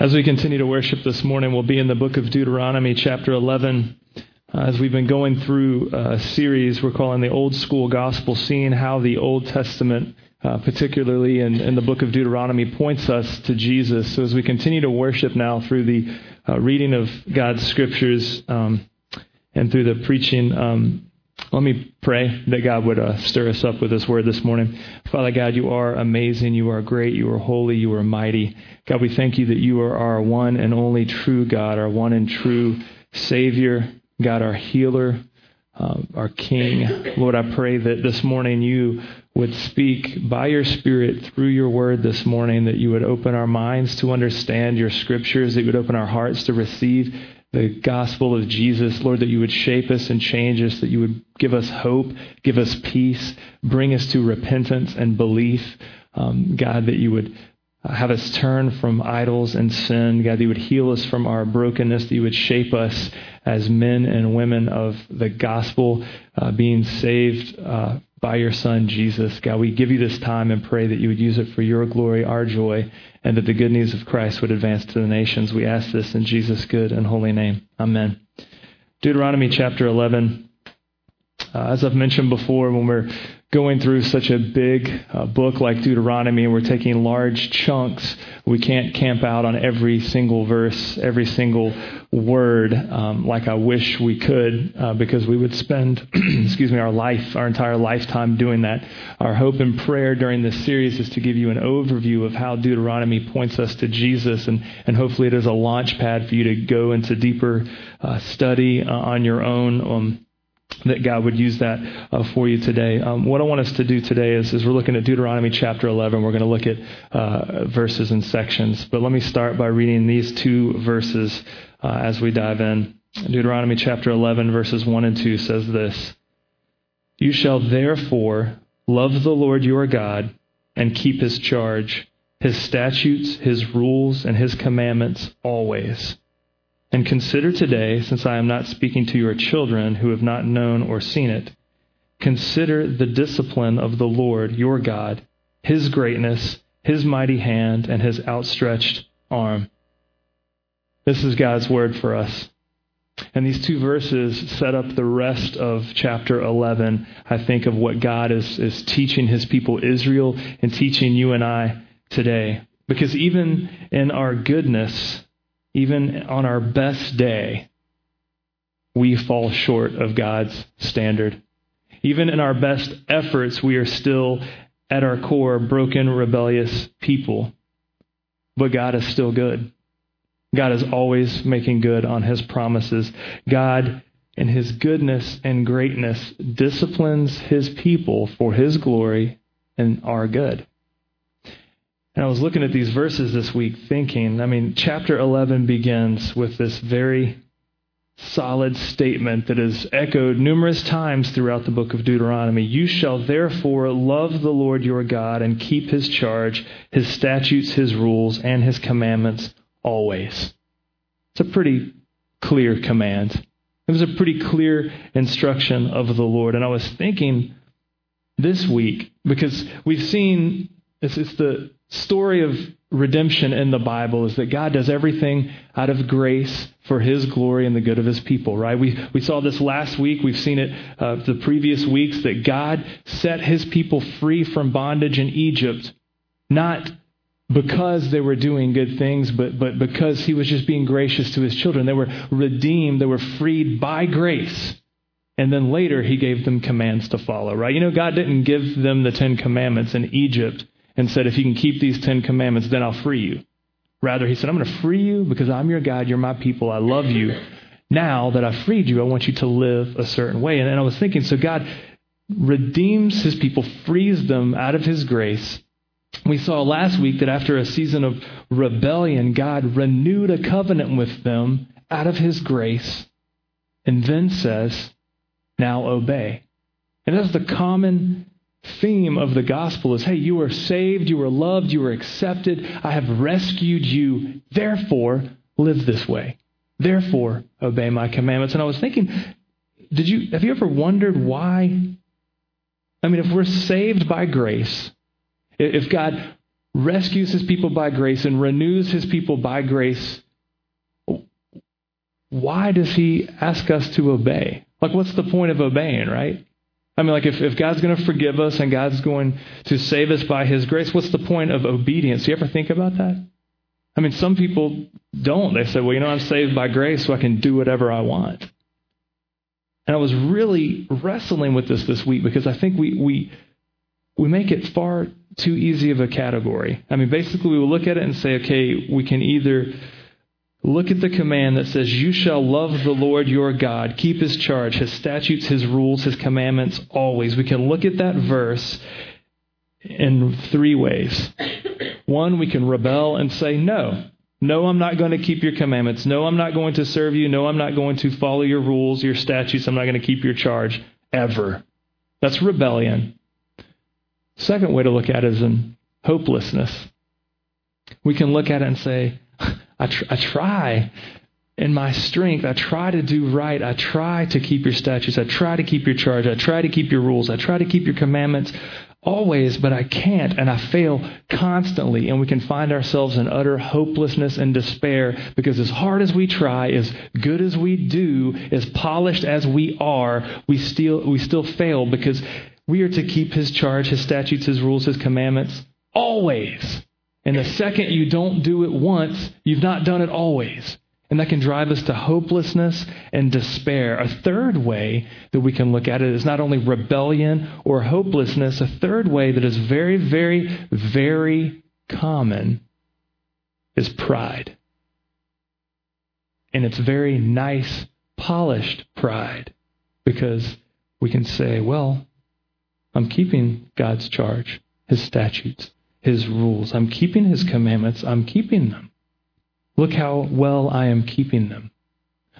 As we continue to worship this morning, we'll be in the book of Deuteronomy, chapter 11. Uh, as we've been going through a series we're calling the Old School Gospel, seeing how the Old Testament, uh, particularly in, in, the book of Deuteronomy, points us to Jesus. So as we continue to worship now through the uh, reading of God's scriptures um, and through the preaching, um, let me pray that God would uh, stir us up with this word this morning. Father God, you are amazing. You are great. You are holy. You are mighty. God, we thank you that you are our one and only true God, our one and true Savior, God, our healer, uh, our King. Lord, I pray that this morning you would speak by your Spirit through your word this morning, that you would open our minds to understand your scriptures, that you would open our hearts to receive the gospel of Jesus, Lord, that you would shape us and change us, that you would give us hope, give us peace, bring us to repentance and belief. Um, God, that you would have us turn from idols and sin. God, that you would heal us from our brokenness, that you would shape us as men and women of the gospel, uh, being saved uh, by your Son, Jesus. God, we give you this time and pray that you would use it for your glory, our joy, and that the good news of Christ would advance to the nations. We ask this in Jesus' good and holy name. Amen. Deuteronomy chapter 11. Uh, as I've mentioned before, when we're going through such a big uh, book like Deuteronomy and we're taking large chunks, we can't camp out on every single verse, every single word um, like I wish we could uh, because we would spend, excuse me, our life, our entire lifetime doing that. Our hope and prayer during this series is to give you an overview of how Deuteronomy points us to Jesus and, and hopefully it is a launch pad for you to go into deeper uh, study uh, on your own. Um, that God would use that uh, for you today. Um, what I want us to do today is, is we're looking at Deuteronomy chapter 11. We're going to look at uh, verses and sections. But let me start by reading these two verses uh, as we dive in. Deuteronomy chapter 11, verses 1 and 2 says this You shall therefore love the Lord your God and keep his charge, his statutes, his rules, and his commandments always and consider today, since I am not speaking to your children who have not known or seen it, consider the discipline of the Lord your God, his greatness, his mighty hand, and his outstretched arm. This is God's word for us. And these two verses set up the rest of chapter 11, I think, of what God is, is teaching his people Israel and teaching you and I today. Because even in our goodness, even on our best day, we fall short of God's standard. Even in our best efforts, we are still, at our core, broken, rebellious people. But God is still good. God is always making good on his promises. God, in his goodness and greatness, disciplines his people for his glory and our good. And I was looking at these verses this week thinking, I mean, chapter 11 begins with this very solid statement that is echoed numerous times throughout the book of Deuteronomy. You shall therefore love the Lord your God and keep his charge, his statutes, his rules, and his commandments always. It's a pretty clear command. It was a pretty clear instruction of the Lord. And I was thinking this week, because we've seen it's, it's the story of redemption in the Bible is that God does everything out of grace for His glory and the good of His people, right? We, we saw this last week. We've seen it uh, the previous weeks that God set His people free from bondage in Egypt, not because they were doing good things, but, but because He was just being gracious to His children. They were redeemed, they were freed by grace. And then later, He gave them commands to follow, right? You know, God didn't give them the Ten Commandments in Egypt and said, If you can keep these Ten Commandments, then I'll free you. Rather, he said, I'm going to free you because I'm your God, you're my people, I love you. Now that I've freed you, I want you to live a certain way. And, and I was thinking, so God redeems his people, frees them out of his grace. We saw last week that after a season of rebellion, God renewed a covenant with them out of his grace and then says, Now obey. And that's the common theme of the gospel is hey, you are saved, you are loved, you are accepted. I have rescued you. Therefore, live this way. Therefore, obey my commandments. And I was thinking, did you have you ever wondered why? I mean, if we're saved by grace, if God rescues his people by grace and renews his people by grace, why does he ask us to obey? Like, what's the point of obeying, right? I mean, like, if, if God's going to forgive us and God's going to save us by his grace, what's the point of obedience? Do you ever think about that? I mean, some people don't. They say, well, you know, I'm saved by grace, so I can do whatever I want. And I was really wrestling with this this week because I think we, we, we make it far too easy of a category. I mean, basically, we will look at it and say, okay, we can either look at the command that says, You shall love the Lord your God, keep his charge, his statutes, his rules, his commandments always. We can look at that verse in three ways. One, we can rebel and say, No. No, I'm not going to keep your commandments. No, I'm not going to serve you. No, I'm not going to follow your rules, your statutes. I'm not going to keep your charge ever. That's rebellion. Second way to look at it is in hopelessness. We can look at it and say, I, tr- I try in my strength. I try to do right. I try to keep your statutes. I try to keep your charge. I try to keep your rules. I try to keep your commandments always, but I can't and I fail constantly. And we can find ourselves in utter hopelessness and despair because as hard as we try, as good as we do, as polished as we are, we still, we still fail because we are to keep his charge, his statutes, his rules, his commandments always. And the second you don't do it once, you've not done it always. And that can drive us to hopelessness and despair. A third way that we can look at it is not only rebellion or hopelessness, a third way that is very, very, very common is pride. And it's very nice, polished pride because we can say, well, I'm keeping God's charge, His statutes his rules. I'm keeping his commandments. I'm keeping them. Look how well I am keeping them.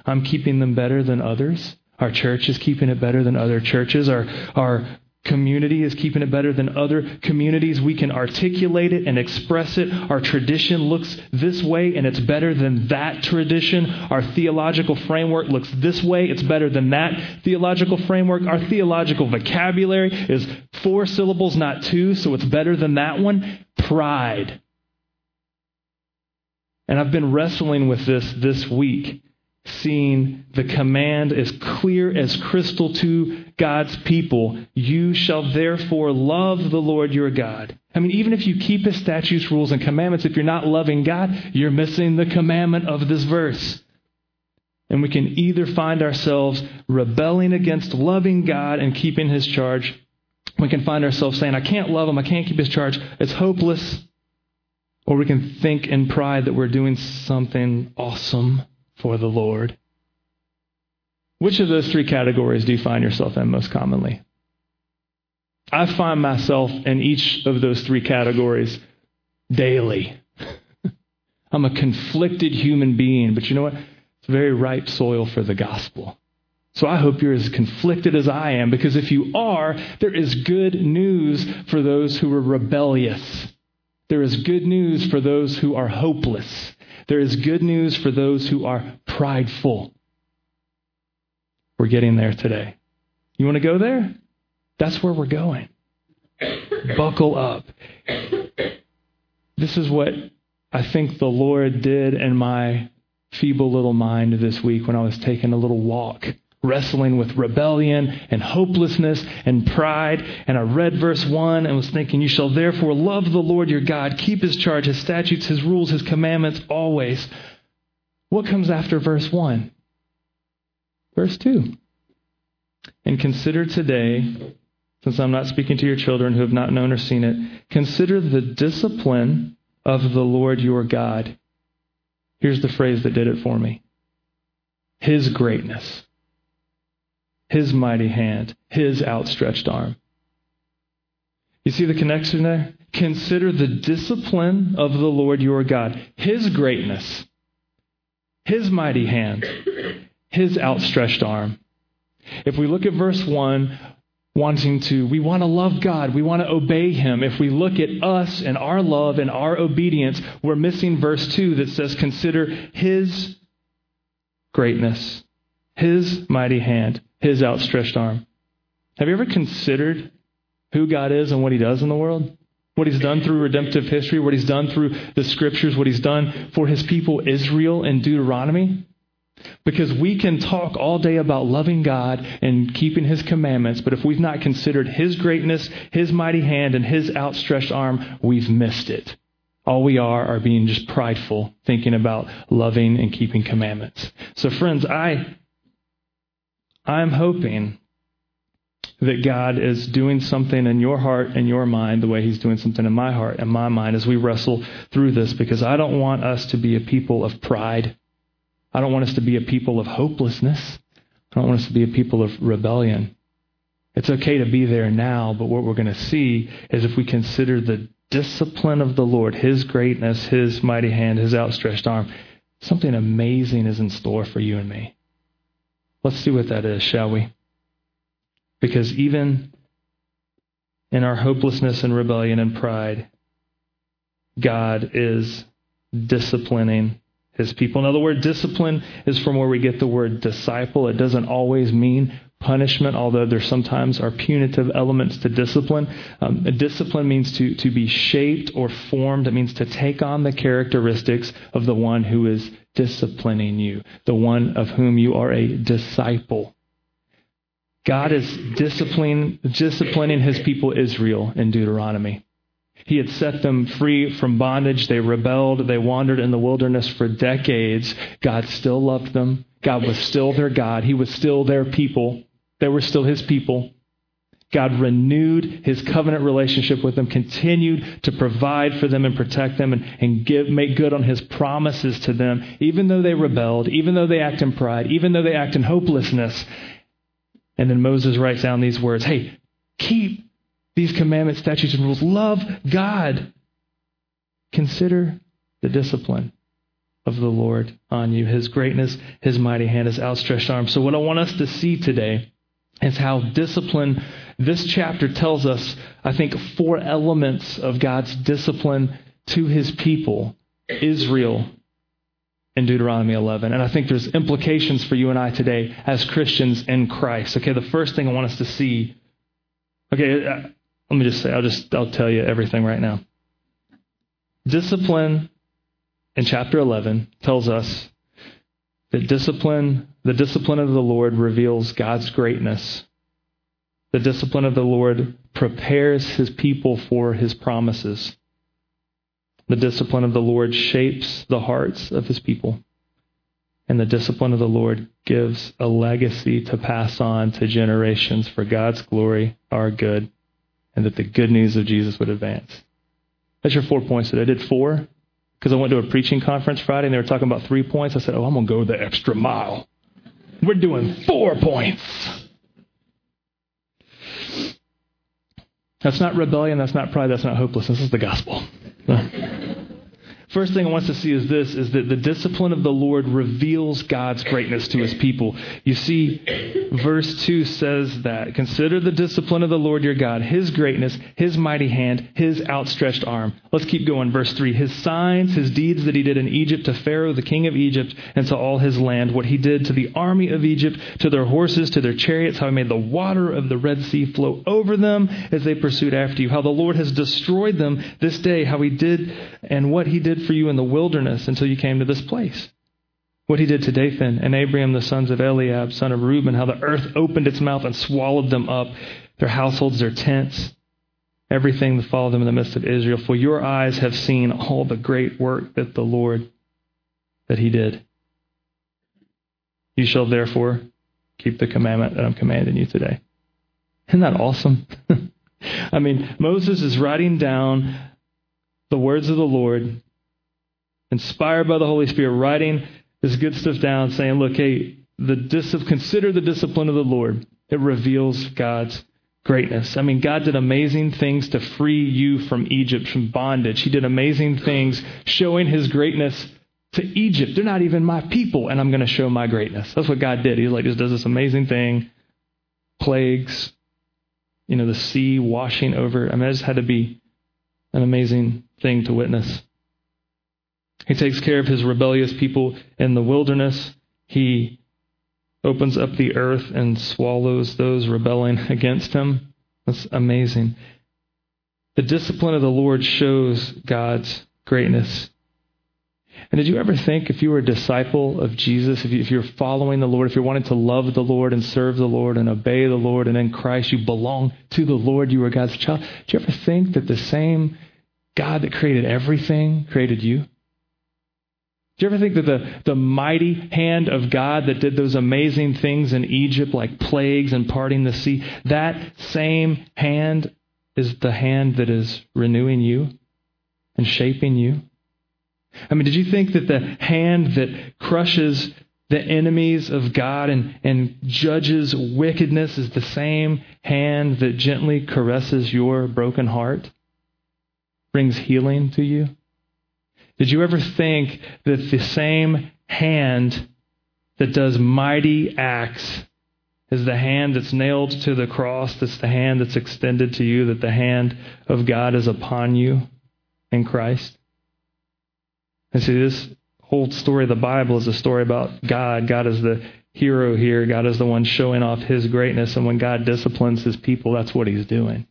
I'm keeping them better than others. Our church is keeping it better than other churches. Our, our community is keeping it better than other communities. We can articulate it and express it. Our tradition looks this way and it's better than that tradition. Our theological framework looks this way, it's better than that theological framework. Our theological vocabulary is four syllables, not two, so it's better than that one. Pride. And I've been wrestling with this this week seeing the command as clear as crystal to God's people. You shall therefore love the Lord your God. I mean, even if you keep his statutes, rules, and commandments, if you're not loving God, you're missing the commandment of this verse. And we can either find ourselves rebelling against loving God and keeping his charge. We can find ourselves saying, I can't love him, I can't keep his charge. It's hopeless. Or we can think in pride that we're doing something awesome for the Lord. Which of those three categories do you find yourself in most commonly? I find myself in each of those three categories daily. I'm a conflicted human being, but you know what? It's very ripe soil for the gospel. So I hope you're as conflicted as I am, because if you are, there is good news for those who are rebellious. There is good news for those who are hopeless. There is good news for those who are prideful. We're getting there today. You want to go there? That's where we're going. Buckle up. This is what I think the Lord did in my feeble little mind this week when I was taking a little walk wrestling with rebellion and hopelessness and pride. And I read verse 1 and was thinking, You shall therefore love the Lord your God, keep his charge, his statutes, his rules, his commandments always. What comes after verse 1? Verse 2. And consider today, since I'm not speaking to your children who have not known or seen it, consider the discipline of the Lord your God. Here's the phrase that did it for me His greatness. His mighty hand, His outstretched arm. You see the connection there? Consider the discipline of the Lord your God, His greatness, His mighty hand, His outstretched arm. If we look at verse 1, wanting to, we want to love God, we want to obey Him. If we look at us and our love and our obedience, we're missing verse 2 that says, Consider His greatness, His mighty hand, his outstretched arm. Have you ever considered who God is and what he does in the world? what he's done through redemptive history, what he's done through the scriptures, what he's done for his people Israel in Deuteronomy. Because we can talk all day about loving God and keeping his commandments, but if we've not considered his greatness, his mighty hand, and his outstretched arm, we've missed it. All we are are being just prideful, thinking about loving and keeping commandments. So, friends, I, I'm hoping that God is doing something in your heart and your mind the way He's doing something in my heart and my mind as we wrestle through this because I don't want us to be a people of pride. I don't want us to be a people of hopelessness. I don't want us to be a people of rebellion. It's okay to be there now, but what we're going to see is if we consider the discipline of the Lord, His greatness, His mighty hand, His outstretched arm, something amazing is in store for you and me. Let's see what that is, shall we? Because even in our hopelessness and rebellion and pride, God is disciplining his people. Now, the word discipline is from where we get the word disciple. It doesn't always mean punishment, although there sometimes are punitive elements to discipline. Um, discipline means to, to be shaped or formed. It means to take on the characteristics of the one who is disciplining you, the one of whom you are a disciple. God is disciplining, disciplining his people Israel in Deuteronomy. He had set them free from bondage. They rebelled. They wandered in the wilderness for decades. God still loved them. God was still their God. He was still their people. They were still his people. God renewed his covenant relationship with them, continued to provide for them and protect them and, and give, make good on his promises to them, even though they rebelled, even though they act in pride, even though they act in hopelessness. And then Moses writes down these words Hey, keep these commandments, statutes, and rules. Love God. Consider the discipline of the Lord on you, his greatness, his mighty hand, his outstretched arm. So, what I want us to see today is how discipline, this chapter tells us, I think, four elements of God's discipline to his people, Israel, in Deuteronomy 11. And I think there's implications for you and I today as Christians in Christ. Okay, the first thing I want us to see. Okay, uh, let me just say, I'll just I'll tell you everything right now. Discipline in chapter 11 tells us that discipline, the discipline of the Lord reveals God's greatness. The discipline of the Lord prepares his people for his promises. The discipline of the Lord shapes the hearts of his people. And the discipline of the Lord gives a legacy to pass on to generations for God's glory, our good, and that the good news of Jesus would advance. That's your four points today. I did four because I went to a preaching conference Friday and they were talking about three points. I said, Oh, I'm going to go the extra mile. We're doing four points. That's not rebellion. That's not pride. That's not hopelessness. This is the gospel. First thing I want us to see is this is that the discipline of the Lord reveals God's greatness to his people. You see, verse 2 says that consider the discipline of the Lord your God, his greatness, his mighty hand, his outstretched arm. Let's keep going. Verse 3 His signs, his deeds that he did in Egypt to Pharaoh, the king of Egypt, and to all his land, what he did to the army of Egypt, to their horses, to their chariots, how he made the water of the Red Sea flow over them as they pursued after you, how the Lord has destroyed them this day, how he did and what he did did for you in the wilderness until you came to this place. What he did to Dathan and Abiram, the sons of Eliab, son of Reuben, how the earth opened its mouth and swallowed them up, their households, their tents, everything that followed them in the midst of Israel. For your eyes have seen all the great work that the Lord, that he did. You shall therefore keep the commandment that I'm commanding you today. Isn't that awesome? I mean, Moses is writing down the words of the Lord inspired by the Holy Spirit, writing this good stuff down, saying, look, hey, the dis- consider the discipline of the Lord. It reveals God's greatness. I mean, God did amazing things to free you from Egypt, from bondage. He did amazing things showing his greatness to Egypt. They're not even my people, and I'm going to show my greatness. That's what God did. He like just does this amazing thing. Plagues, you know, the sea washing over. I mean, it just had to be an amazing thing to witness. He takes care of his rebellious people in the wilderness. He opens up the earth and swallows those rebelling against him. That's amazing. The discipline of the Lord shows God's greatness. And did you ever think if you were a disciple of Jesus, if, you, you're following the Lord, if you're wanting to love the Lord and serve the Lord and obey the Lord, and in Christ you belong to the Lord, you are God's child, do you ever think that the same God that created everything created you? Do you ever think that the, the mighty hand of God that did those amazing things in Egypt, like plagues and parting the sea, that same hand is the hand that is renewing you and shaping you? I mean, did you think that the hand that crushes the enemies of God and, and judges wickedness is the same hand that gently caresses your broken heart, brings healing to you? Did you ever think that the same hand that does mighty acts is the hand that's nailed to the cross, that's the hand that's extended to you, that the hand of God is upon you in Christ? And see, this whole story of the Bible is a story about God. God is the hero here. God is the one showing off his greatness. And when God disciplines his people, that's what he's doing.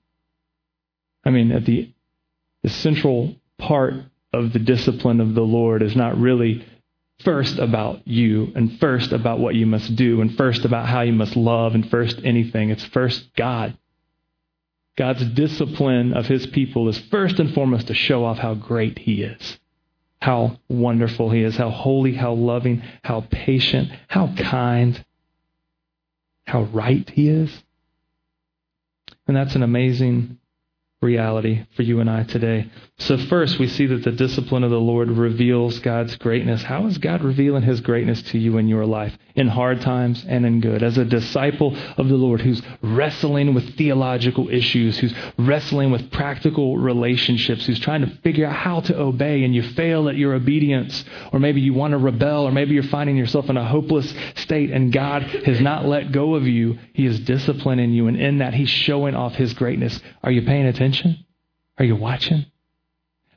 I mean, at the, the central part of the discipline of the Lord is not really first about you and first about what you must do and first about how you must love and first anything. It's first God. God's discipline of his people is first and foremost to show off how great he is how wonderful He is, how holy, how loving, how patient, how kind, how right He is. And that's an amazing reality for you and I today. So, first, we see that the discipline of the Lord reveals God's greatness. How is God revealing His greatness to you in your life, in hard times and in good? As a disciple of the Lord who's wrestling with theological issues, who's wrestling with practical relationships, who's trying to figure out how to obey, and you fail at your obedience, or maybe you want to rebel, or maybe you're finding yourself in a hopeless state, and God has not let go of you. He is disciplining you, and in that, He's showing off His greatness. Are you paying attention? Are you watching?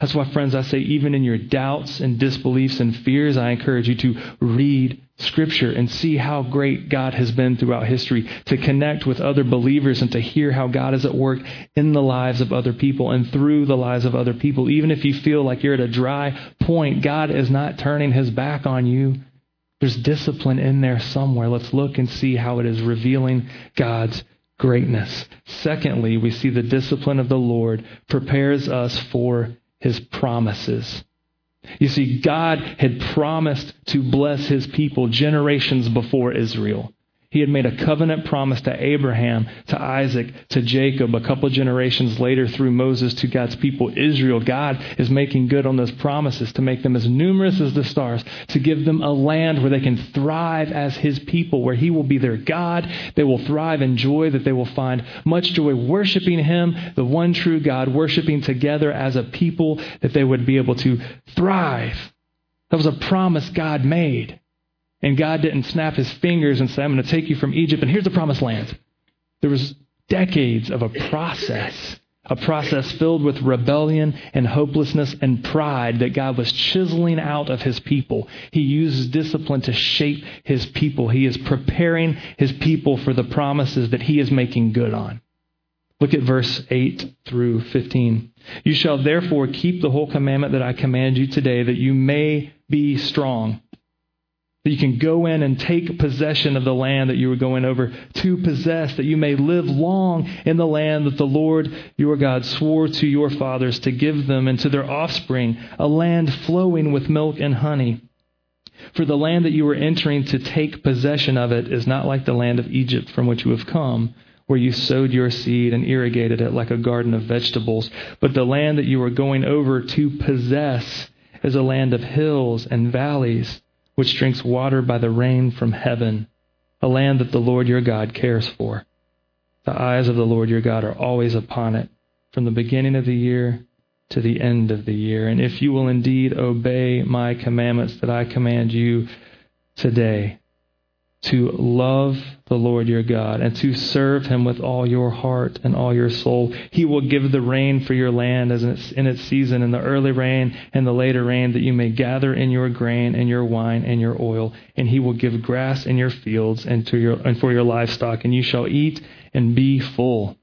That's why, friends, I say, even in your doubts and disbeliefs and fears, I encourage you to read Scripture and see how great God has been throughout history, to connect with other believers and to hear how God is at work in the lives of other people and through the lives of other people. Even if you feel like you're at a dry point, God is not turning his back on you. There's discipline in there somewhere. Let's look and see how it is revealing God's greatness. Secondly, we see the discipline of the Lord prepares us for his promises. You see, God had promised to bless his people generations before Israel. He had made a covenant promise to Abraham, to Isaac, to Jacob, a couple generations later through Moses to God's people, Israel. God is making good on those promises to make them as numerous as the stars, to give them a land where they can thrive as His people, where He will be their God. They will thrive in joy, that they will find much joy worshiping Him, the one true God, worshiping together as a people, that they would be able to thrive. That was a promise God made. And God didn't snap his fingers and say, I'm going to take you from Egypt and here's the promised land. There was decades of a process, a process filled with rebellion and hopelessness and pride that God was chiseling out of his people. He uses discipline to shape his people. He is preparing his people for the promises that he is making good on. Look at verse 8 through 15. You shall therefore keep the whole commandment that I command you today, that you may be strong that you can go in and take possession of the land that you were going over to possess, that you may live long in the land that the Lord your God swore to your fathers to give them and to their offspring, a land flowing with milk and honey. For the land that you are entering to take possession of it is not like the land of Egypt from which you have come, where you sowed your seed and irrigated it like a garden of vegetables. But the land that you are going over to possess is a land of hills and valleys which drinks water by the rain from heaven, a land that the Lord your God cares for. The eyes of the Lord your God are always upon it, from the beginning of the year to the end of the year. And if you will indeed obey my commandments that I command you today, to love the Lord your God and to serve him with all your heart and all your soul. He will give the rain for your land as in its season, in the early rain and the later rain, that you may gather in your grain and your wine and your oil. And he will give grass in your fields and, to your, and for your livestock, and you shall eat and be full.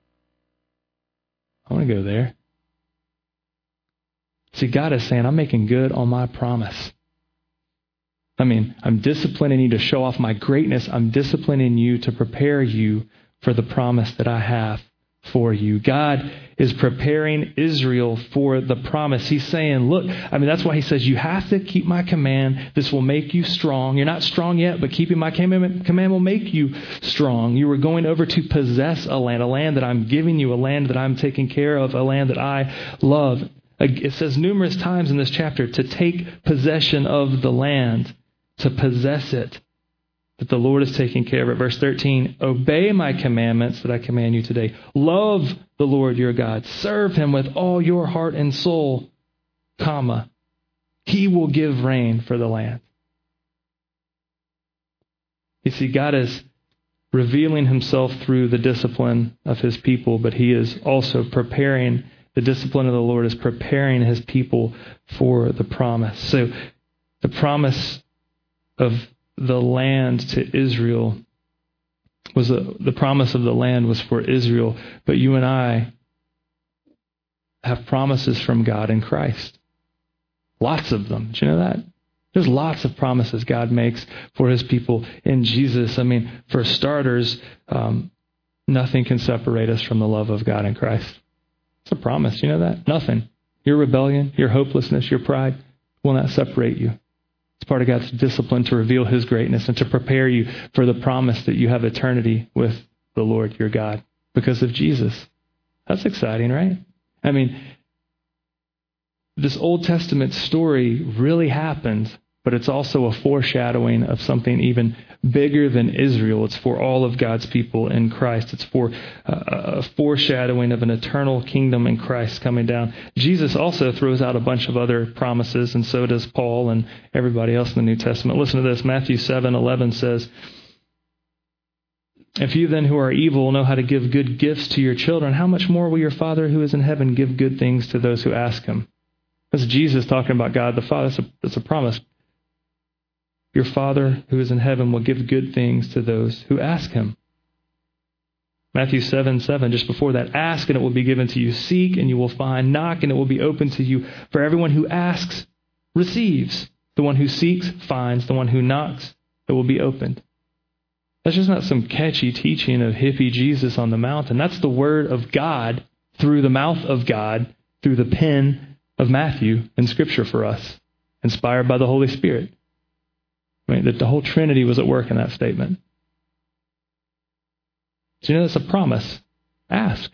I want to go there. See, God is saying, I'm making good on my promise. I mean, I'm disciplining you to show off my greatness. I'm disciplining you to prepare you for the promise that I have for you. God is preparing Israel for the promise. He's saying, look, I mean, that's why he says, you have to keep my command. This will make you strong. You're not strong yet, but keeping my command, will make you strong. You are going over to possess a land, a land that I'm giving you, a land that I'm taking care of, a land that I love. It says numerous times in this chapter to take possession of the land, to possess it But the Lord is taking care of it. Verse 13, obey my commandments that I command you today. Love the Lord your God. Serve him with all your heart and soul, comma. He will give rain for the land. You see, God is revealing himself through the discipline of his people, but he is also preparing, the discipline of the Lord is preparing his people for the promise. So the promise of the land to Israel was a, the promise of the land was for Israel, but you and I have promises from God in Christ. Lots of them. Do you know that? There's lots of promises God makes for his people in Jesus. I mean, for starters, um, nothing can separate us from the love of God in Christ. It's a promise. You know that? Nothing. Your rebellion, your hopelessness, your pride will not separate you. It's part of God's discipline to reveal His greatness and to prepare you for the promise that you have eternity with the Lord your God because of Jesus. That's exciting, right? I mean, this Old Testament story really happened but it's also a foreshadowing of something even bigger than Israel. It's for all of God's people in Christ. It's for uh, a foreshadowing of an eternal kingdom in Christ coming down. Jesus also throws out a bunch of other promises, and so does Paul and everybody else in the New Testament. Listen to this. Matthew 7 11 says, if you then who are evil know how to give good gifts to your children, how much more will your Father who is in heaven give good things to those who ask him? That's Jesus talking about God the Father. That's a, that's a promise. Your Father who is in heaven will give good things to those who ask him. Matthew 7 7, just before that, ask and it will be given to you. Seek and you will find. Knock and it will be open to you. For everyone who asks receives. The one who seeks finds. The one who knocks, it will be opened. That's just not some catchy teaching of hippie Jesus on the mountain. That's the word of God through the mouth of God, through the pen of Matthew in Scripture for us, inspired by the Holy Spirit. Mean, that the whole Trinity was at work in that statement. So you know that's a promise. Ask.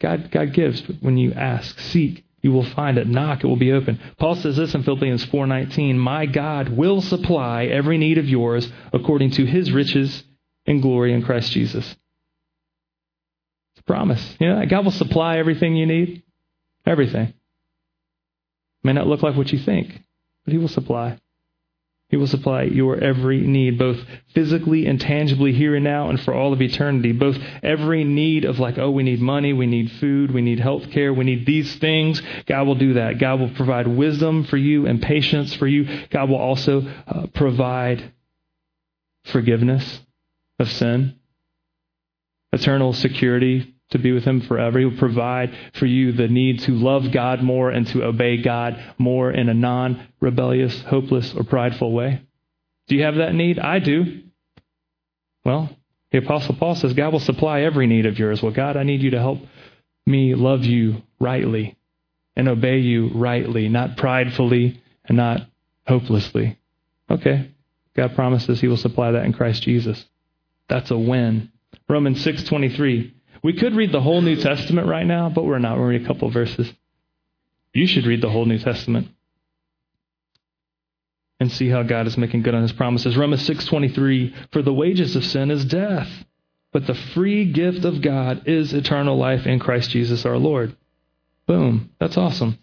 God, God gives when you ask. Seek, you will find it. Knock, it will be open. Paul says this in Philippians 4:19, "My God will supply every need of yours according to his riches and glory in Christ Jesus." It's a promise. You know, God will supply everything you need. Everything. It May not look like what you think, but he will supply. He will supply your every need, both physically and tangibly here and now and for all of eternity. Both every need of like, oh, we need money, we need food, we need health care, we need these things. God will do that. God will provide wisdom for you and patience for you. God will also uh, provide forgiveness of sin, eternal security to be with Him forever. He will provide for you the need to love God more and to obey God more in a non rebellious, hopeless, or prideful way. Do you have that need? I do. Well, the Apostle Paul says God will supply every need of yours. Well, God, I need you to help me love you rightly and obey you rightly, not pridefully and not hopelessly. Okay. God promises he will supply that in Christ Jesus. That's a win. Romans 6:23 we could read the whole New Testament right now, but we're not. We're read a couple verses. You should read the whole New Testament and see how God is making good on his promises. Romans 6:23 For the wages of sin is death, but the free gift of God is eternal life in Christ Jesus our Lord. Boom. That's awesome.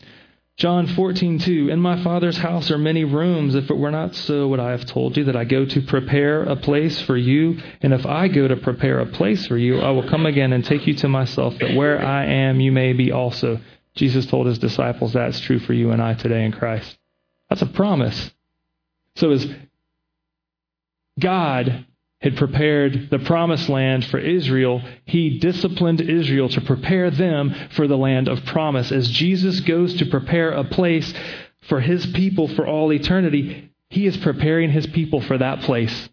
John 14:2 In my Father's house are many rooms if it were not so would I have told you that I go to prepare a place for you and if I go to prepare a place for you I will come again and take you to myself that where I am you may be also. Jesus told his disciples that's true for you and I today in Christ. That's a promise. So as God had prepared the promised land for Israel, he disciplined Israel to prepare them for the land of promise. As Jesus goes to prepare a place for his people for all eternity, he is preparing his people for that place.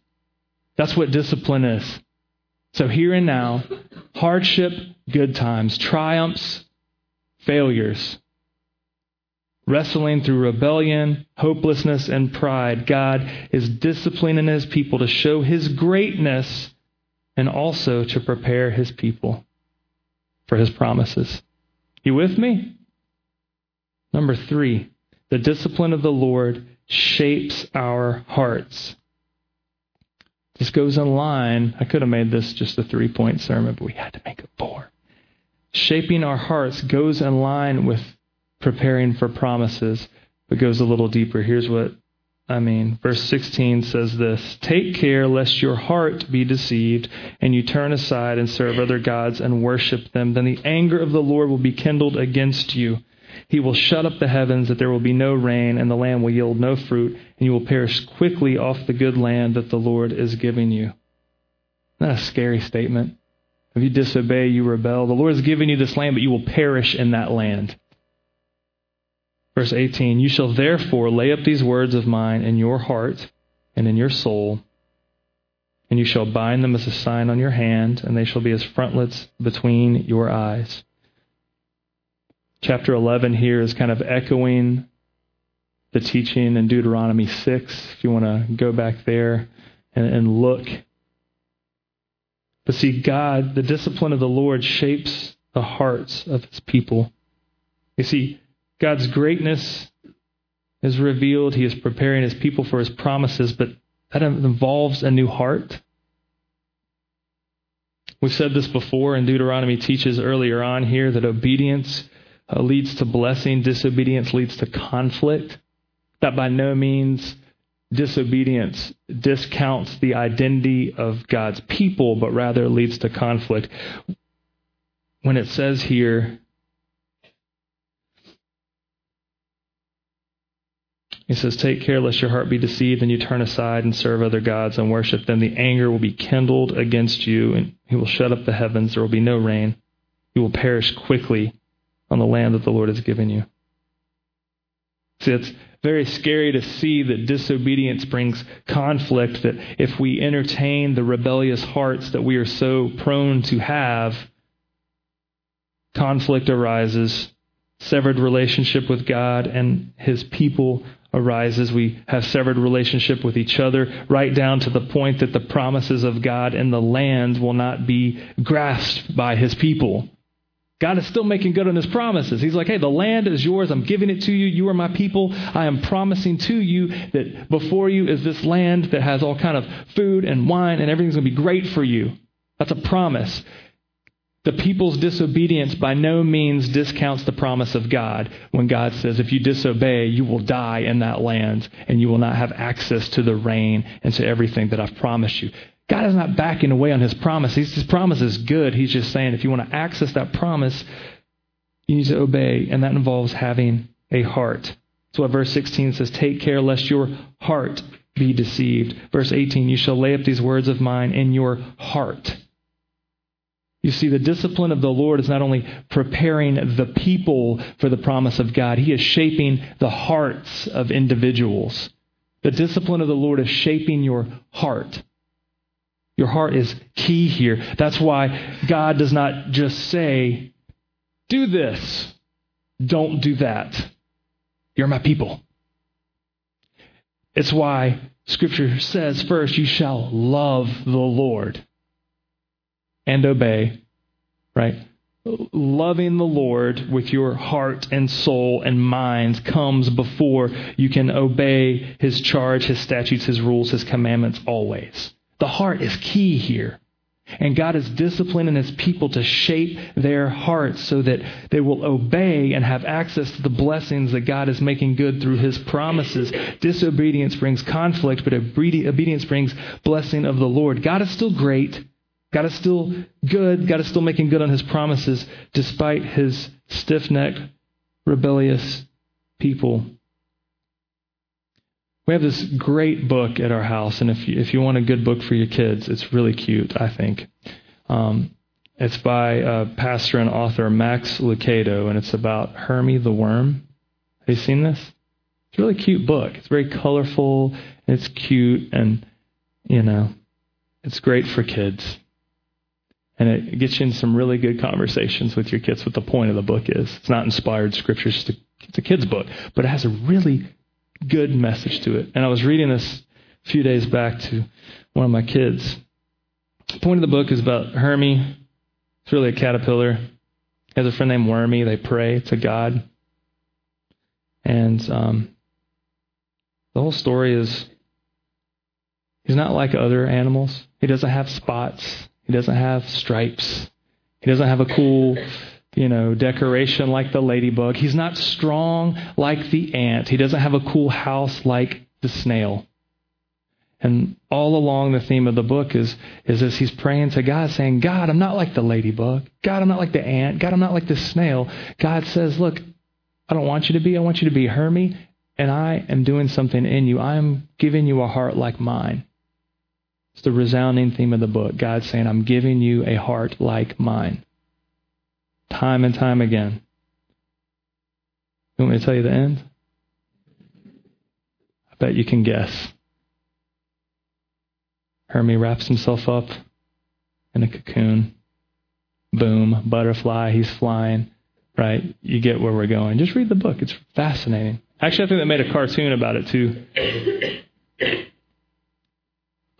That's what discipline is. So here and now, hardship, good times, triumphs, failures, wrestling through rebellion, hopelessness, and pride, God is disciplining his people to show his greatness and also to prepare his people for his promises. You with me? Number three, the discipline of the Lord shapes our hearts. This goes in line. I could have made this just a three point sermon, but we had to make it four. Shaping our hearts goes in line with preparing for promises, but goes a little deeper. Here's what I mean. Verse 16 says this Take care lest your heart be deceived, and you turn aside and serve other gods and worship them. Then the anger of the Lord will be kindled against you. He will shut up the heavens that there will be no rain, and the land will yield no fruit, and you will perish quickly off the good land that the Lord is giving you. Isn't a scary statement? If you disobey, you rebel. The Lord has given you this land, but you will perish in that land. Verse 18 You shall therefore lay up these words of mine in your heart and in your soul, and you shall bind them as a sign on your hand, and they shall be as frontlets between your eyes. Chapter 11 here is kind of echoing the teaching in Deuteronomy 6, if you want to go back there and, and look. But see, God, the discipline of the Lord shapes the hearts of his people. You see, God's greatness is revealed. He is preparing his people for his promises, but that involves a new heart. We've said this before, and Deuteronomy teaches earlier on here that obedience uh, leads to blessing, disobedience leads to conflict. That by no means disobedience discounts the identity of God's people, but rather leads to conflict. When it says here, He says, Take care lest your heart be deceived and you turn aside and serve other gods and worship them. The anger will be kindled against you, and he will shut up the heavens. There will be no rain. You will perish quickly on the land that the Lord has given you. See, it's very scary to see that disobedience brings conflict, that if we entertain the rebellious hearts that we are so prone to have, conflict arises, severed relationship with God and his people arises. We have severed relationship with each other, right down to the point that the promises of God and the land will not be grasped by his people. God is still making good on his promises. He's like, hey, the land is yours. I'm giving it to you. You are my people. I am promising to you that before you is this land that has all kind of food and wine and everything's going to be great for you. That's a promise. The people's disobedience by no means discounts the promise of God when God says, if you disobey, you will die in that land and you will not have access to the rain and to everything that I've promised you. God is not backing away on his promise. His promise is good. He's just saying if you want to access that promise, you need to obey, and that involves having a heart. That's what verse 16 says Take care lest your heart be deceived. Verse 18 You shall lay up these words of mine in your heart. You see, the discipline of the Lord is not only preparing the people for the promise of God, He is shaping the hearts of individuals. The discipline of the Lord is shaping your heart. Your heart is key here. That's why God does not just say, do this, don't do that. You're my people. It's why Scripture says first, you shall love the Lord and obey, right? Loving the Lord with your heart and soul and mind comes before you can obey His charge, His statutes, His rules, His commandments always. The heart is key here. And God is disciplining his people to shape their hearts so that they will obey and have access to the blessings that God is making good through his promises. Disobedience brings conflict, but obedience brings blessing of the Lord. God is still great. God is still good. God is still making good on his promises despite his stiff necked, rebellious people. We have this great book at our house, and if you, if you want a good book for your kids, it's really cute, I think. Um, it's by uh, pastor and author Max Lucado, and it's about Hermie the worm. Have you seen this? It's a really cute book. It's very colorful, and it's cute, and, you know, it's great for kids. And it gets you in some really good conversations with your kids, what the point of the book is. It's not inspired scripture, it's, just a, it's a kid's book, but it has a really good message to it. And I was reading this a few days back to one of my kids. The point of the book is about Hermie it's really a caterpillar. He has a friend named Wormy. They pray to God. And um, the whole story is he's not like other animals. He doesn't have spots. He doesn't have stripes. He doesn't have a cool, you know, decoration like the ladybug. He's not strong like the ant. He doesn't have a cool house like the snail. And all along the theme of the book is, is as he's praying to God, saying, God, I'm not like the ladybug. God, I'm not like the ant. God, I'm not like the snail. God says, Look, I don't want you to be. I want you to be Hermie, and I am doing something in you. I am giving you a heart like mine. It's the resounding theme of the book. God saying, I'm giving you a heart like mine. Time and time again. You want me to tell you the end? I bet you can guess. Hermie wraps himself up in a cocoon. Boom, butterfly, he's flying. Right? You get where we're going. Just read the book. It's fascinating. Actually, I think they made a cartoon about it too.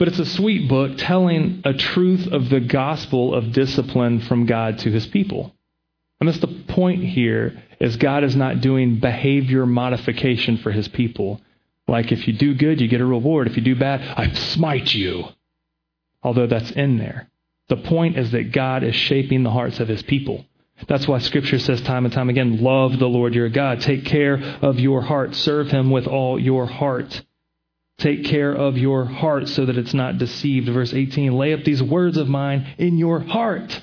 But it's a sweet book telling a truth of the gospel of discipline from God to his people. And that's the point here is God is not doing behavior modification for his people. Like if you do good, you get a reward. If you do bad, I smite you although that's in there. The point is that God is shaping the hearts of his people. That's why Scripture says time and time again love the Lord your God. Take care of your heart. Serve him with all your heart. Take care of your heart so that it's not deceived. Verse 18 lay up these words of mine in your heart.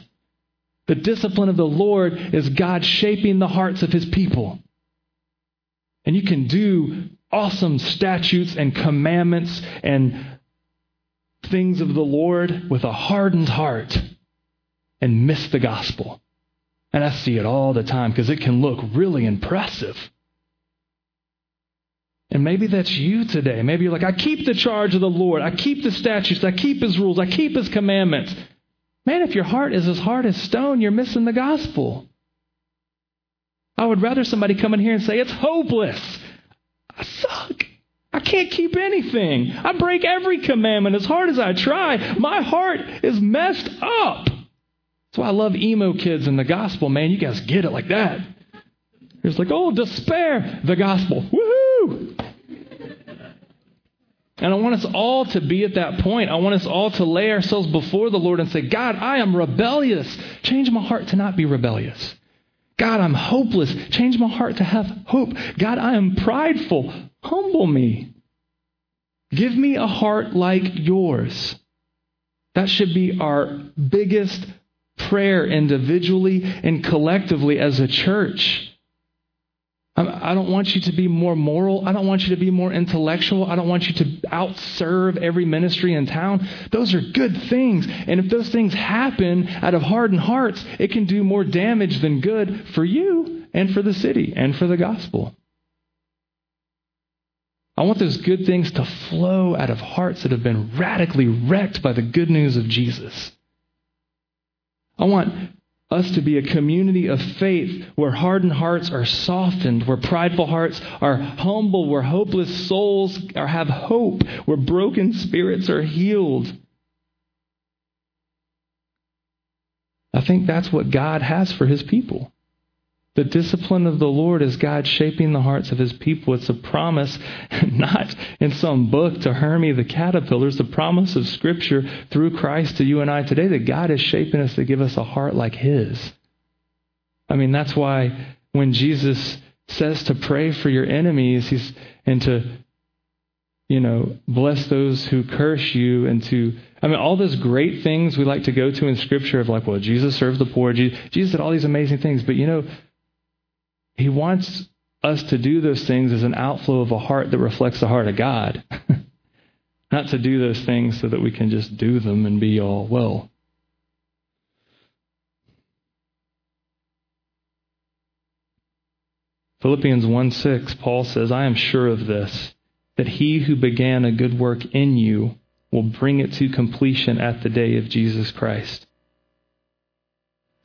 The discipline of the Lord is God shaping the hearts of his people. And you can do awesome statutes and commandments and things of the Lord with a hardened heart and miss the gospel. And I see it all the time because it can look really impressive. And maybe that's you today. Maybe you're like, I keep the charge of the Lord. I keep the statutes. I keep his rules. I keep his commandments. Man, if your heart is as hard as stone, you're missing the gospel. I would rather somebody come in here and say, It's hopeless. I suck. I can't keep anything. I break every commandment as hard as I try. My heart is messed up. That's why I love emo kids in the gospel, man. You guys get it like that. It's like, oh, despair, the gospel. Woohoo! And I want us all to be at that point. I want us all to lay ourselves before the Lord and say, God, I am rebellious. Change my heart to not be rebellious. God, I'm hopeless. Change my heart to have hope. God, I am prideful. Humble me. Give me a heart like yours. That should be our biggest prayer individually and collectively as a church. I don't want you to be more moral. I don't want you to be more intellectual. I don't want you to outserve every ministry in town. Those are good things. And if those things happen out of hardened hearts, it can do more damage than good for you and for the city and for the gospel. I want those good things to flow out of hearts that have been radically wrecked by the good news of Jesus. I want us to be a community of faith where hardened hearts are softened, where prideful hearts are humble, where hopeless souls are, have hope, where broken spirits are healed. I think that's what God has for his people. The discipline of the Lord is God shaping the hearts of his people. It's a promise, not in some book to Hermie the caterpillar. It's a promise of Scripture through Christ to you and I today that God is shaping us to give us a heart like his. I mean, that's why when Jesus says to pray for your enemies he's, and to, you know, bless those who curse you and to I mean, all those great things we like to go to in Scripture of like, well, Jesus served the poor. Jesus did all these amazing things. But you know, he wants us to do those things as an outflow of a heart that reflects the heart of God. Not to do those things so that we can just do them and be all well. Philippians 1 6, Paul says, I am sure of this, that he who began a good work in you will bring it to completion at the day of Jesus Christ.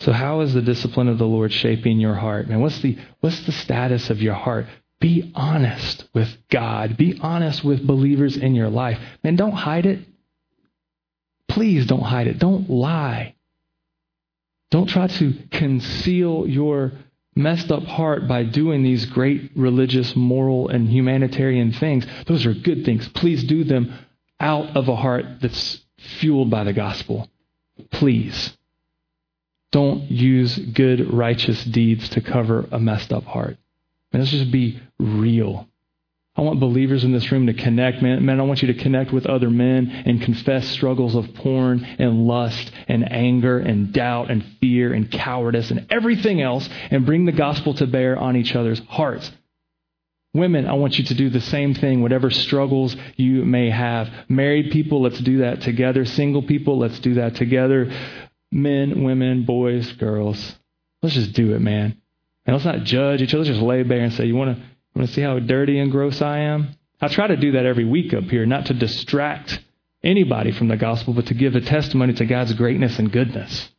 So how is the discipline of the Lord shaping your heart? Man, what's the what's the status of your heart? Be honest with God. Be honest with believers in your life. Man, don't hide it. Please don't hide it. Don't lie. Don't try to conceal your messed up heart by doing these great religious, moral, and humanitarian things. Those are good things. Please do them out of a heart that's fueled by the gospel. Please. Don't use good, righteous deeds to cover a messed up heart. Man, let's just be real. I want believers in this room to connect, man. Man, I want you to connect with other men and confess struggles of porn and lust and anger and doubt and fear and cowardice and everything else and bring the gospel to bear on each other's hearts. Women, I want you to do the same thing, whatever struggles you may have. Married people, let's do that together. Single people, let's do that together. Men, women, boys, girls. Let's just do it, man. And let's not judge each other. Let's just lay bare and say, you want to Want to see how dirty and gross I am? I try to do that every week up here, not to distract anybody from the gospel, but to give a testimony to God's greatness and goodness.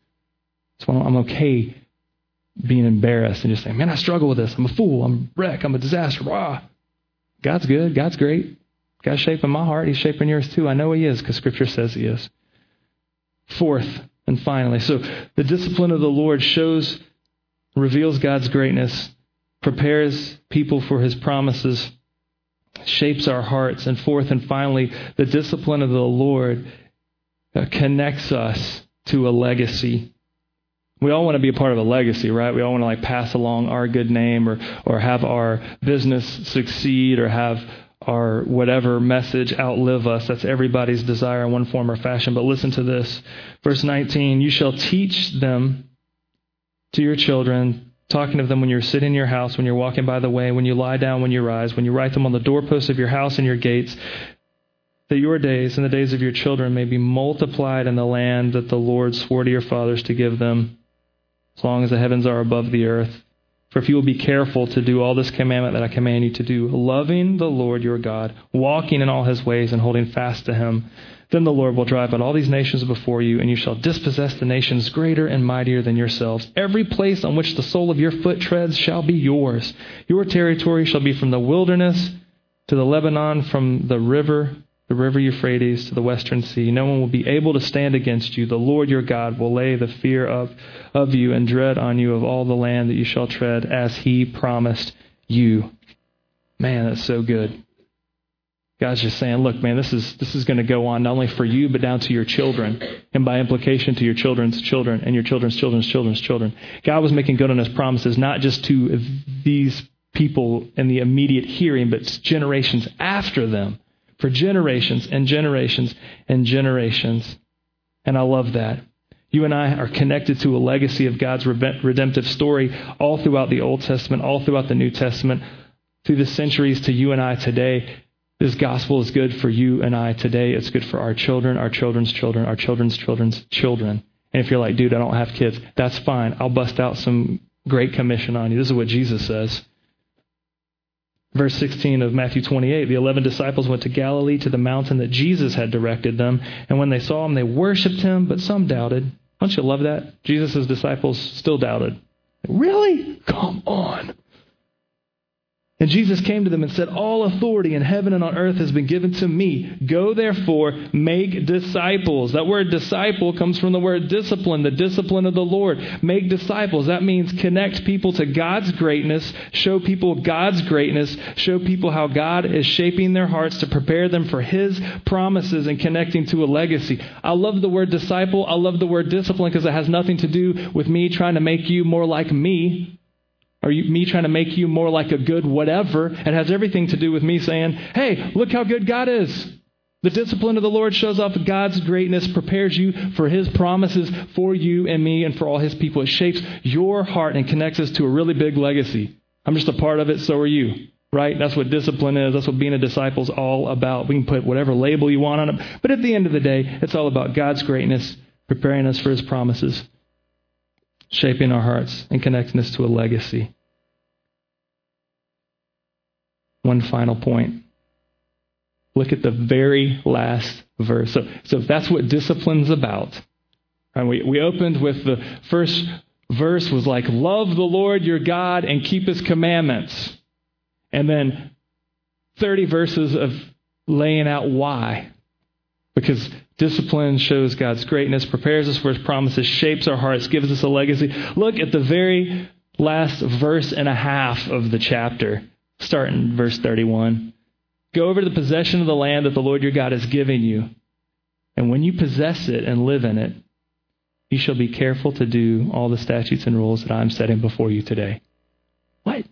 So I'm okay being embarrassed and just saying, man, I struggle with this. I'm a fool. I'm a wreck. I'm a disaster. Rah. God's good. God's great. God's shaping my heart. He's shaping yours too. I know He is because Scripture says He is. Fourth and finally, so the discipline of the Lord shows, reveals God's greatness prepares people for his promises, shapes our hearts. And fourth and finally, the discipline of the Lord uh, connects us to a legacy. We all want to be a part of a legacy, right? We all want to like pass along our good name or, or have our business succeed or have our whatever message outlive us. That's everybody's desire in one form or fashion. But listen to this. Verse 19 You shall teach them to your children talking of them when you're sitting in your house, when you're walking by the way, when you lie down, when you rise, when you write them on the doorposts of your house and your gates, that your days and the days of your children may be multiplied in the land that the Lord swore to your fathers to give them, as long as the heavens are above the earth. For if you will be careful to do all this commandment that I command you to do, loving the Lord your God, walking in all his ways, and holding fast to him, then the Lord will drive out all these nations before you, and you shall dispossess the nations greater and mightier than yourselves. Every place on which the sole of your foot treads shall be yours. Your territory shall be from the wilderness to the Lebanon, from the river the river Euphrates to the western sea. No one will be able to stand against you. The Lord your God will lay the fear of, of you and dread on you of all the land that you shall tread, as he promised you. Man, that's so good. God's just saying, look, man, this is this is going to go on not only for you, but down to your children, and by implication to your children's children and your children's children's children's children. God was making good on his promises, not just to these people in the immediate hearing, but generations after them for generations and generations and generations. And I love that. You and I are connected to a legacy of God's redemptive story all throughout the Old Testament, all throughout the New Testament, through the centuries to you and I today. This gospel is good for you and I today. It's good for our children, our children's children, our children's children's children. And if you're like, dude, I don't have kids, that's fine. I'll bust out some great commission on you. This is what Jesus says. Verse 16 of Matthew 28 The eleven disciples went to Galilee to the mountain that Jesus had directed them. And when they saw him, they worshiped him, but some doubted. Don't you love that? Jesus' disciples still doubted. Really? Come on. And Jesus came to them and said, All authority in heaven and on earth has been given to me. Go therefore, make disciples. That word disciple comes from the word discipline, the discipline of the Lord. Make disciples. That means connect people to God's greatness, show people God's greatness, show people how God is shaping their hearts to prepare them for His promises and connecting to a legacy. I love the word disciple. I love the word discipline because it has nothing to do with me trying to make you more like me. Or you, me trying to make you more like a good whatever. It has everything to do with me saying, hey, look how good God is. The discipline of the Lord shows off God's greatness, prepares you for His promises for you and me and for all His people. It shapes your heart and connects us to a really big legacy. I'm just a part of it, so are you. Right? That's what discipline is. That's what being a disciple is all about. We can put whatever label you want on it. But at the end of the day, it's all about God's greatness, preparing us for his promises, shaping our hearts, and connecting us to a legacy. One final point. Look at the very last verse. So, so that's what discipline's about. And we, we opened with the first verse was like, love the Lord your God and keep his commandments. And then 30 verses of laying out why. Because discipline shows God's greatness, prepares us for his promises, shapes our hearts, gives us a legacy. Look at the very last verse and a half of the chapter, starting verse 31. Go over to the possession of the land that the Lord your God is giving you. And when you possess it and live in it, you shall be careful to do all the statutes and rules that I'm setting before you today. What?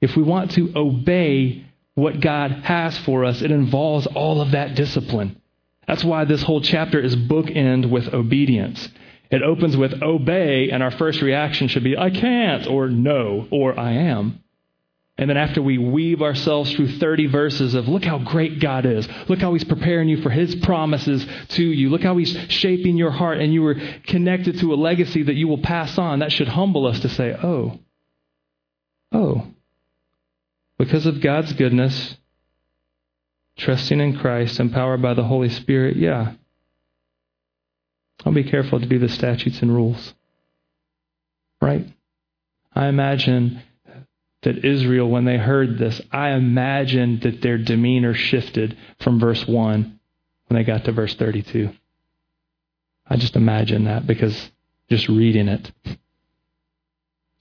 If we want to obey what God has for us, it involves all of that discipline. That's why this whole chapter is bookend with obedience. It opens with obey, and our first reaction should be, I can't, or no, or I am. And then after we weave ourselves through 30 verses of look how great God is, look how He's preparing you for His promises to you, look how He's shaping your heart, and you were connected to a legacy that you will pass on, that should humble us to say, oh, oh, because of God's goodness, trusting in Christ, empowered by the Holy Spirit, yeah, I'll be careful to do the statutes and rules. Right? I imagine that Israel, when they heard this, I imagine that their demeanor shifted from verse 1 when they got to verse 32. I just imagine that because just reading it.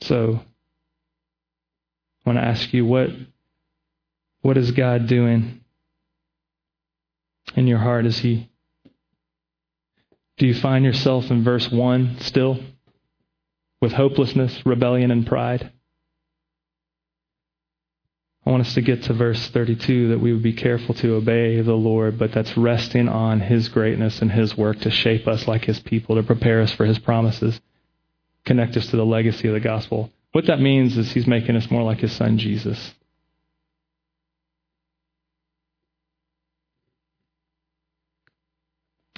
So, I want to ask you what, what is God doing in your heart? Is He, do you find yourself in verse 1 still with hopelessness, rebellion, and pride? I want us to get to verse 32 that we would be careful to obey the Lord, but that's resting on His greatness and His work to shape us like His people, to prepare us for His promises, connect us to the legacy of the gospel. What that means is He's making us more like His Son, Jesus.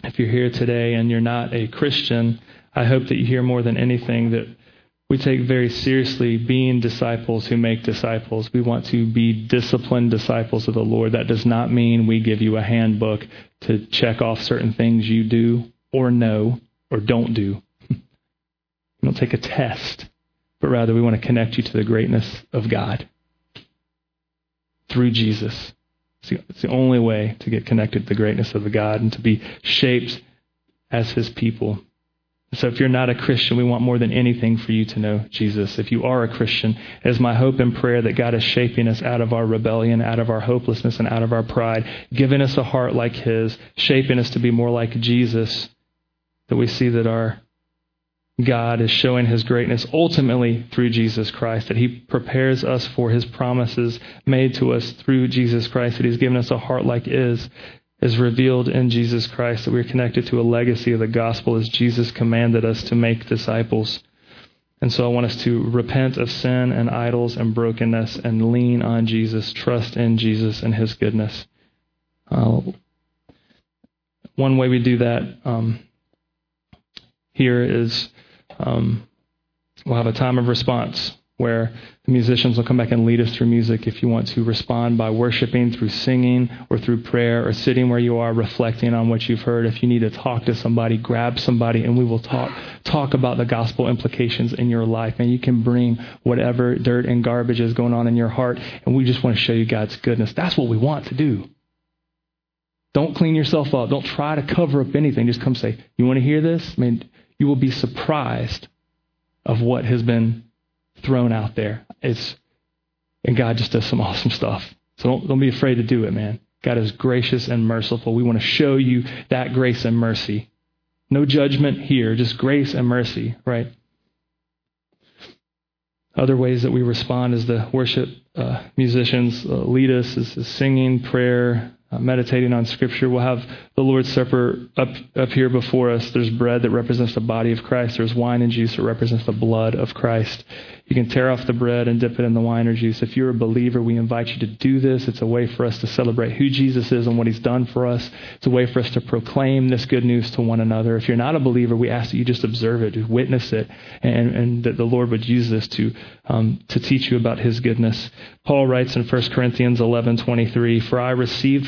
If you're here today and you're not a Christian, I hope that you hear more than anything that we take very seriously being disciples who make disciples. We want to be disciplined disciples of the Lord. That does not mean we give you a handbook to check off certain things you do or know or don't do. we don't take a test, but rather we want to connect you to the greatness of God through Jesus. It's the, it's the only way to get connected to the greatness of the God and to be shaped as his people. So if you're not a Christian, we want more than anything for you to know Jesus. If you are a Christian, it is my hope and prayer that God is shaping us out of our rebellion, out of our hopelessness, and out of our pride, giving us a heart like His, shaping us to be more like Jesus, that we see that our God is showing His greatness ultimately through Jesus Christ, that He prepares us for His promises made to us through Jesus Christ, that He's given us a heart like His, is revealed in Jesus Christ, that we're connected to a legacy of the gospel as Jesus commanded us to make disciples. And so I want us to repent of sin and idols and brokenness and lean on Jesus, trust in Jesus and his goodness. Uh, one way we do that um, here is um, we'll have a time of response where the musicians will come back and lead us through music if you want to respond by worshiping through singing or through prayer or sitting where you are reflecting on what you've heard. If you need to talk to somebody grab somebody and we will talk talk about the gospel implications in your life. And you can bring whatever dirt and garbage is going on in your heart and we just want to show you God's goodness. That's what we want to do. Don't clean yourself up. Don't try to cover up anything. Just come say you want to hear this? I mean you will be surprised of what has been thrown out there. It's and God just does some awesome stuff. So don't, don't be afraid to do it, man. God is gracious and merciful. We want to show you that grace and mercy. No judgment here, just grace and mercy, right? Other ways that we respond as the worship uh, musicians uh, lead us is, is, singing, prayer, meditating on Scripture. We'll have the Lord's Supper up, up here before us. There's bread that represents the body of Christ, there's wine and juice that represents the blood of Christ. You can tear off the bread and dip it in the wine or juice. If you're a believer, we invite you to do this. It's a way for us to celebrate who Jesus is and what he's done for us. It's a way for us to proclaim this good news to one another. If you're not a believer, we ask that you just observe it, witness it, and, and that the Lord would use this to, um, to teach you about his goodness. Paul writes in 1 Corinthians 11:23, "For I received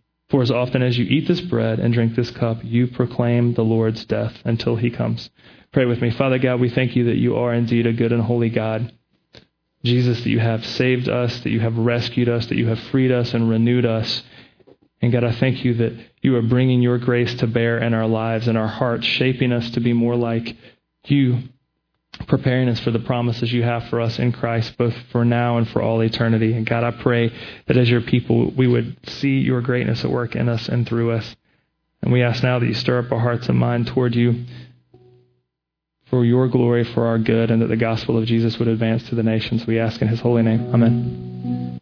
For as often as you eat this bread and drink this cup, you proclaim the Lord's death until he comes. Pray with me. Father God, we thank you that you are indeed a good and holy God. Jesus, that you have saved us, that you have rescued us, that you have freed us and renewed us. And God, I thank you that you are bringing your grace to bear in our lives and our hearts, shaping us to be more like you, preparing us for the promises you have for us in Christ, both for now and for all eternity. And God, I pray that as your people, we would see your greatness at work in us and through us. And we ask now that you stir up our hearts and mind toward you for your glory, for our good, and that the gospel of Jesus would advance to the nations. We ask in his holy name. Amen.